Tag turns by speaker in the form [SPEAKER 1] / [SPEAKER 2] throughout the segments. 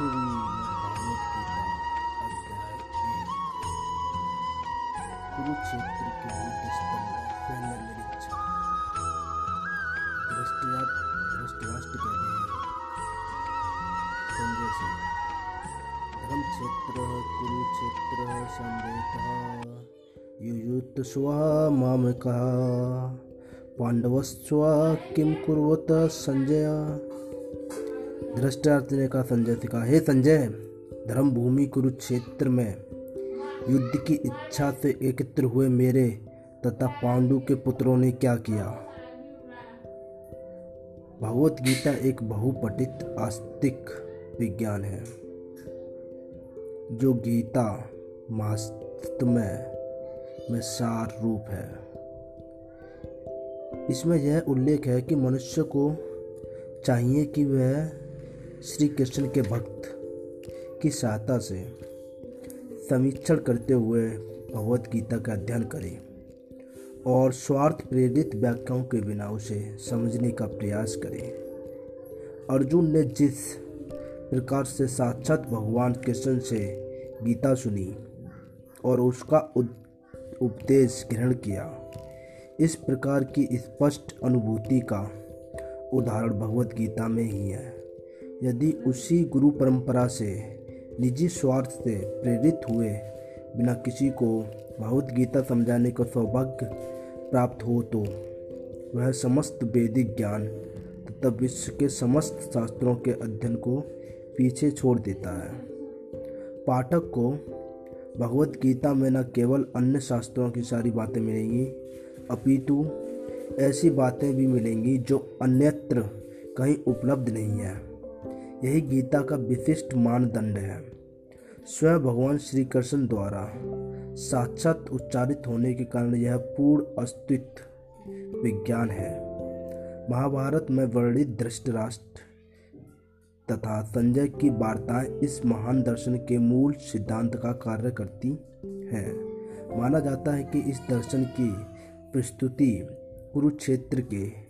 [SPEAKER 1] श्रीमद्भागवत गीता अध्याय एक कुरुक्षेत्र के युद्ध स्थल निरीक्षण हैं संजय से धर्म क्षेत्र कुरुक्षेत्र युयुत मामकः पांडवस्व किम कुर्वत संजय धृष्टार्थ ने कहा संजय से कहा हे संजय धर्म भूमि कुरुक्षेत्र में युद्ध की इच्छा से एकत्र हुए मेरे तथा पांडु के पुत्रों ने क्या किया? भगवत गीता एक बहुपठित आस्तिक विज्ञान है, जो गीता वास्तव में में सार रूप है। इसमें यह उल्लेख है कि मनुष्य को चाहिए कि वह श्री कृष्ण के भक्त की सहायता से समीक्षण करते हुए भगवत गीता का अध्ययन करें और स्वार्थ प्रेरित व्याख्याओं के बिना उसे समझने का प्रयास करें। अर्जुन ने जिस प्रकार से साक्षात भगवान कृष्ण से गीता सुनी और उसका उपदेश ग्रहण किया, इस प्रकार की स्पष्ट अनुभूति का उदाहरण भगवत गीता में ही है। यदि उसी गुरु परंपरा से निजी स्वार्थ से प्रेरित हुए बिना किसी को भगवत गीता समझाने का सौभाग्य प्राप्त हो तो वह समस्त वैदिक ज्ञान तथा विश्व के समस्त शास्त्रों के अध्ययन को पीछे छोड़ देता है। पाठक को भगवत गीता में न केवल अन्य शास्त्रों की सारी बातें मिलेंगी, अपितु ऐसी बातें भी मिलेंगी जो अन्यत्र कहीं उपलब्ध नहीं है। यही गीता का विशिष्ट मानदंड है। स्वयं भगवान श्री कृष्ण द्वारा साक्षात उच्चारित होने के कारण यह पूर्ण अस्तित्व विज्ञान है। महाभारत में वर्णित धृष्टराष्ट्र तथा संजय की वार्ताएँ इस महान दर्शन के मूल सिद्धांत का कार्य करती हैं। माना जाता है कि इस दर्शन की प्रस्तुति कुरुक्षेत्र के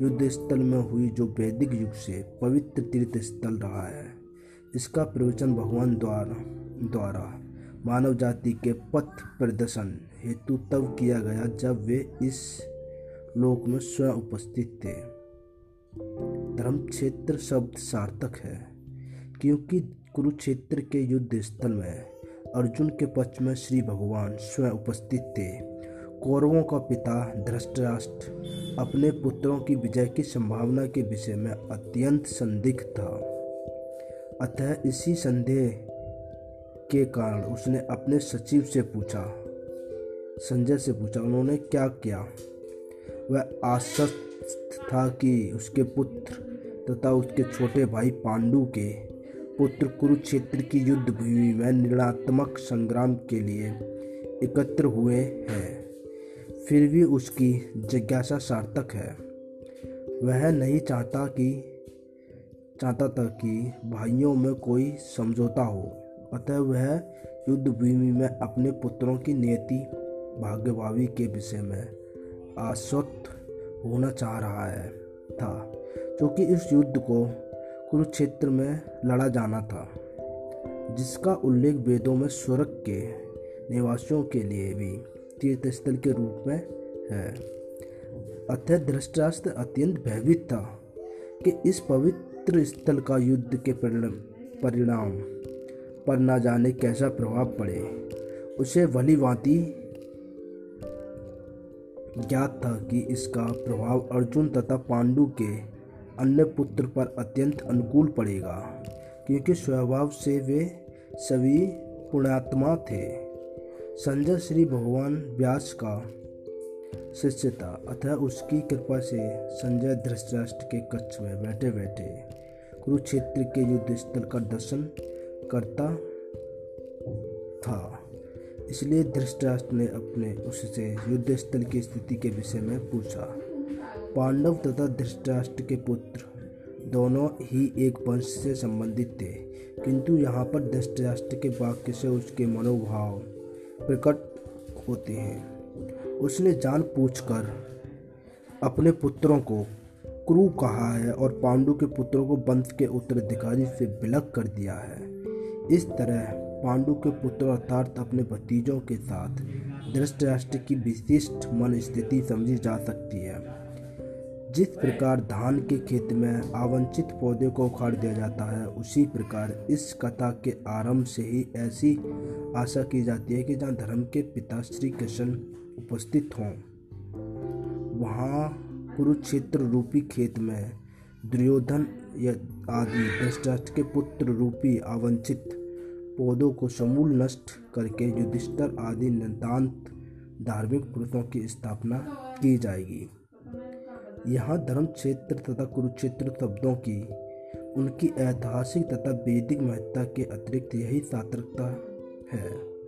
[SPEAKER 1] युद्ध स्थल में हुई जो वैदिक युग से पवित्र तीर्थ स्थल रहा है। इसका प्रवचन भगवान द्वारा द्वारा मानव जाति के पथ प्रदर्शन हेतु तब किया गया जब वे इस लोक में स्वयं उपस्थित थे। धर्म क्षेत्र शब्द सार्थक है, क्योंकि कुरुक्षेत्र के युद्ध स्थल में अर्जुन के पक्ष में श्री भगवान स्वयं उपस्थित थे। कौरवों का पिता धृष्टराष्ट्र अपने पुत्रों की विजय की संभावना के विषय में अत्यंत संदिग्ध था। अतः इसी संदेह के कारण उसने अपने सचिव से पूछा। संजय से पूछा, उन्होंने क्या किया? वह आश्वस्त था कि उसके पुत्र तथा उसके छोटे भाई पांडु के पुत्र कुरुक्षेत्र की युद्ध भूमि में निर्णात्मक संग्राम के लिए एकत्र हुए हैं। फिर भी उसकी जिज्ञासा सार्थक है। वह नहीं चाहता कि, चाहता था कि भाइयों में कोई समझौता हो। अतः वह युद्ध भूमि में अपने पुत्रों की नियति भाग्यभावी के विषय में आश्वस्त होना चाह रहा है, था, क्योंकि इस युद्ध को कुरुक्षेत्र में लड़ा जाना था, जिसका उल्लेख वेदों में स्वर्ग के निवासियों के लिए भी। तीर्थ स्थल के रूप में है। अतः धृष्टराष्ट्र अत्यंत भयभीत था कि इस पवित्र स्थल का युद्ध के परिणाम परिणाम पर न जाने कैसा प्रभाव पड़े। उसे भली ज्ञात था कि इसका प्रभाव अर्जुन तथा पांडु के अन्य पुत्र पर अत्यंत अनुकूल पड़ेगा, क्योंकि स्वभाव से वे सभी पुण्यात्मा थे। संजय श्री भगवान व्यास का शिष्य था अतः उसकी कृपा से संजय धृतराष्ट्र के कक्ष में बैठे बैठे कुरुक्षेत्र के युद्ध स्थल का दर्शन करता था। इसलिए धृतराष्ट्र ने अपने उससे युद्ध स्थल की स्थिति के विषय में पूछा। पांडव तथा धृतराष्ट्र के पुत्र दोनों ही एक वंश से संबंधित थे, किंतु यहाँ पर धृतराष्ट्र के वाक्य से उसके मनोभाव प्रकट होते हैं। उसने जान पूछकर अपने पुत्रों को क्रू कहा है और पांडु के पुत्रों को बंश के उत्तराधिकारी से बिलक कर दिया है। इस तरह पांडु के पुत्र अर्थात अपने भतीजों के साथ धृतराष्ट्र की विशिष्ट मन स्थिति समझी जा सकती है। जिस प्रकार धान के खेत में आवंचित पौधे को उखाड़ दिया जाता है, उसी प्रकार इस कथा के आरंभ से ही ऐसी आशा की जाती है कि जहाँ धर्म के पिता श्री कृष्ण उपस्थित हों। वहाँ कुरुक्षेत्र रूपी खेत में दुर्योधन आदि धृतराष्ट्र के पुत्र रूपी आवंचित पौधों को समूल नष्ट करके युधिष्ठर आदि नितांत धार्मिक पुरुषों की स्थापना की जाएगी। यहाँ धर्म क्षेत्र तथा कुरुक्षेत्र शब्दों की, उनकी ऐतिहासिक तथा वैदिक महत्ता के अतिरिक्त यही सार्थकता है।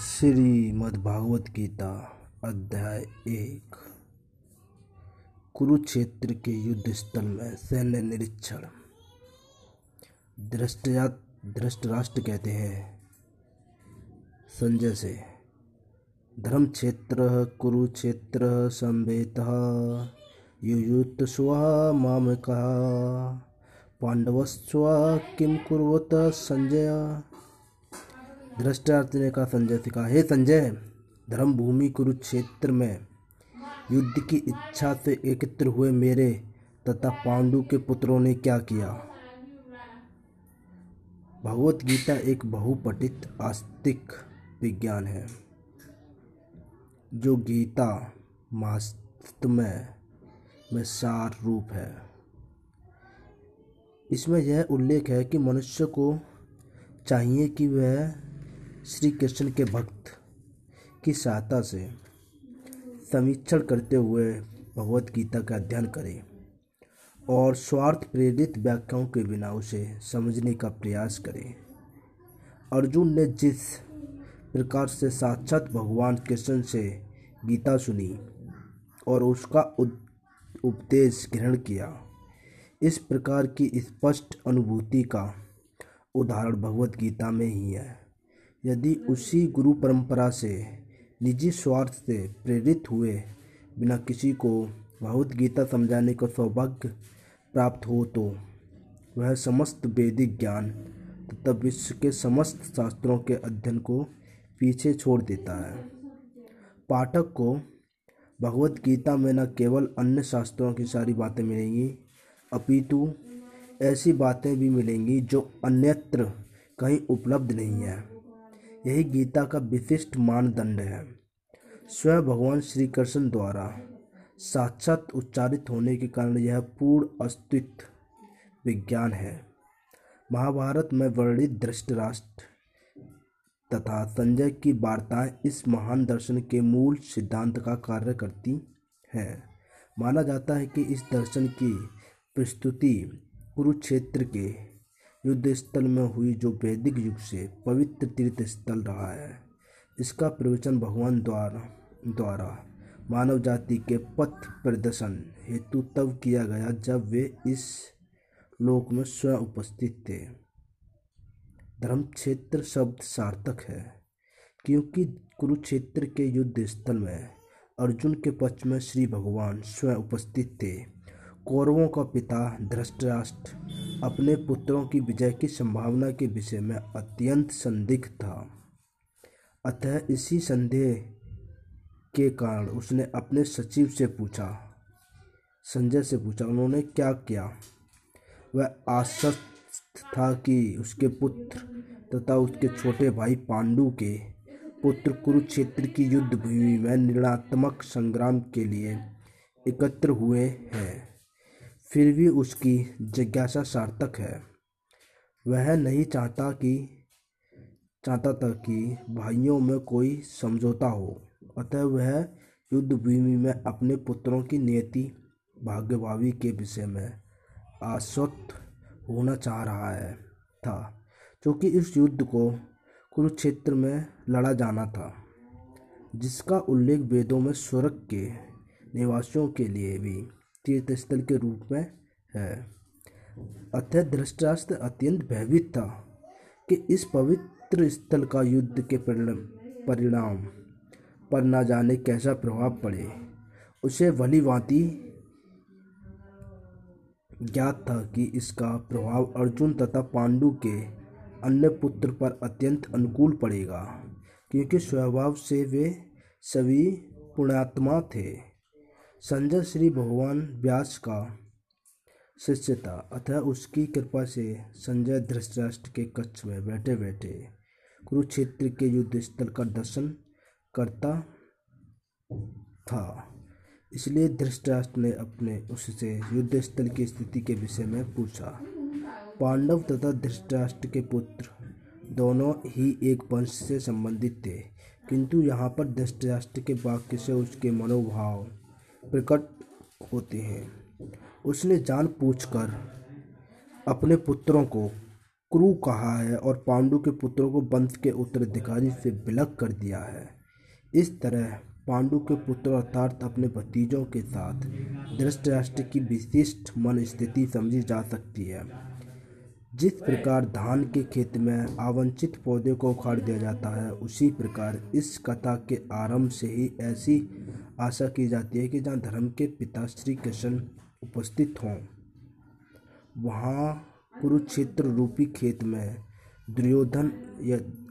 [SPEAKER 1] श्रीमद्भागवत गीता अध्याय एक। कुरुक्षेत्र के युद्ध स्थल में सैन्य निरीक्षण। धृष्टराष्ट्र कहते हैं। संजय से। धर्म क्षेत्र कुरुक्षेत्र संवेत युयुत स्व माम कहा पांडवस्व किम कुरत संजय? धृष्टार्थ ने कहा, संजय से कहा, हे संजय धर्म भूमि कुरुक्षेत्र में युद्ध की इच्छा से एकत्र हुए मेरे तथा पांडु के पुत्रों ने क्या किया? भगवत गीता एक बहुपठित आस्तिक विज्ञान है, जो गीता वास्तव में सार रूप है। इसमें यह उल्लेख है कि मनुष्य को चाहिए कि वह श्री कृष्ण के भक्त की सहायता से समीक्षण करते हुए भगवत गीता का अध्ययन करें। और स्वार्थ प्रेरित व्याख्याओं के बिना उसे समझने का प्रयास करें। अर्जुन ने जिस प्रकार से साक्षात भगवान कृष्ण से गीता सुनी और उसका उपदेश ग्रहण किया, इस प्रकार की स्पष्ट अनुभूति का उदाहरण भगवत गीता में ही है। यदि उसी गुरु परंपरा से निजी स्वार्थ से प्रेरित हुए बिना किसी को भगवत गीता समझाने का सौभाग्य प्राप्त हो तो वह समस्त वैदिक ज्ञान तथा विश्व के समस्त शास्त्रों के अध्ययन को पीछे छोड़ देता है। पाठक को भगवत गीता में न केवल अन्य शास्त्रों की सारी बातें मिलेंगी, अपितु ऐसी बातें भी मिलेंगी जो अन्यत्र कहीं उपलब्ध नहीं है। यही गीता का विशिष्ट मानदंड है। स्वयं भगवान श्री कृष्ण द्वारा साक्षात उच्चारित होने के कारण यह पूर्ण अस्तित्व विज्ञान है। महाभारत में वर्णित धृष्टराष्ट्र तथा संजय की वार्ताएँ इस महान दर्शन के मूल सिद्धांत का कार्य करती हैं। माना जाता है कि इस दर्शन की प्रस्तुति कुरुक्षेत्र के युद्ध स्थल में हुई जो वैदिक युग से पवित्र तीर्थ स्थल रहा है। इसका प्रवचन भगवान द्वारा द्वारा मानव जाति के पथ प्रदर्शन हेतु तब किया गया जब वे इस लोक में स्वयं उपस्थित थे। धर्म क्षेत्र शब्द सार्थक है, क्योंकि कुरुक्षेत्र के युद्ध स्थल में अर्जुन के पक्ष में श्री भगवान स्वयं उपस्थित थे। कौरवों का पिता धृष्टराष्ट्र अपने पुत्रों की विजय की संभावना के विषय में अत्यंत संदिग्ध था। अतः इसी संदेह के कारण उसने अपने सचिव से पूछा, संजय से पूछा, उन्होंने क्या किया? वह आश्वस्त था कि उसके पुत्र तथा उसके छोटे भाई पांडु के पुत्र कुरुक्षेत्र की युद्ध भूमि में निर्णात्मक संग्राम के लिए एकत्र हुए हैं। फिर भी उसकी जिज्ञासा सार्थक है। वह नहीं चाहता कि, चाहता था कि भाइयों में कोई समझौता हो। अतः वह युद्ध भूमि में अपने पुत्रों की नियति भाग्यभावी के विषय में आश्वस्त होना चाह रहा है, था क्योंकि इस युद्ध को कुरुक्षेत्र में लड़ा जाना था, जिसका उल्लेख वेदों में स्वर्ग के निवासियों के लिए भी तीर्थस्थल के रूप में है। अतः धृष्टराष्ट्र अत्यंत भयभीत था कि इस पवित्र स्थल का युद्ध के परिणाम पर न जाने कैसा प्रभाव पड़े। उसे भली भांति ज्ञात था कि इसका प्रभाव अर्जुन तथा पांडु के अन्य पुत्र पर अत्यंत अनुकूल पड़ेगा, क्योंकि स्वभाव से वे सभी पुण्यात्मा थे। संजय श्री भगवान व्यास का शिष्य था, अतः उसकी कृपा से संजय धृतराष्ट्र के कक्ष में बैठे बैठे कुरुक्षेत्र के युद्ध स्थल का दर्शन करता था। इसलिए धृतराष्ट्र ने अपने उससे युद्ध स्थल की स्थिति के विषय में पूछा। पांडव तथा धृतराष्ट्र के पुत्र दोनों ही एक वंश से संबंधित थे, किंतु यहाँ पर धृतराष्ट्र के वाक्य से उसके मनोभाव प्रकट होते हैं। उसने जान पूछकर अपने पुत्रों को क्रू कहा है और पांडु के पुत्रों को वंश के उत्तराधिकारी से विलग कर दिया है। इस तरह पांडु के पुत्र अर्थात अपने भतीजों के साथ धृतराष्ट्र की विशिष्ट मन स्थिति समझी जा सकती है। जिस प्रकार धान के खेत में आवंचित पौधे को उखाड़ दिया जाता है, उसी प्रकार इस कथा के आरंभ से ही ऐसी आशा की जाती है कि जहाँ धर्म के पिता श्री कृष्ण उपस्थित हों, वहाँ कुरुक्षेत्र रूपी खेत में दुर्योधन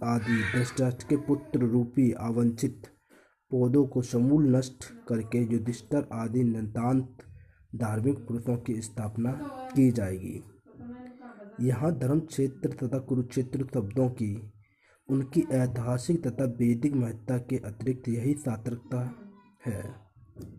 [SPEAKER 1] आदि धृतराष्ट्र के पुत्र रूपी आवंचित पौधों को समूल नष्ट करके युधिष्ठर आदि नितान्त धार्मिक पुरुषों की स्थापना की जाएगी। यहाँ धर्म क्षेत्र तथा कुरुक्षेत्र शब्दों की, उनकी ऐतिहासिक तथा वैदिक महत्ता के अतिरिक्त यही सार्थकता है।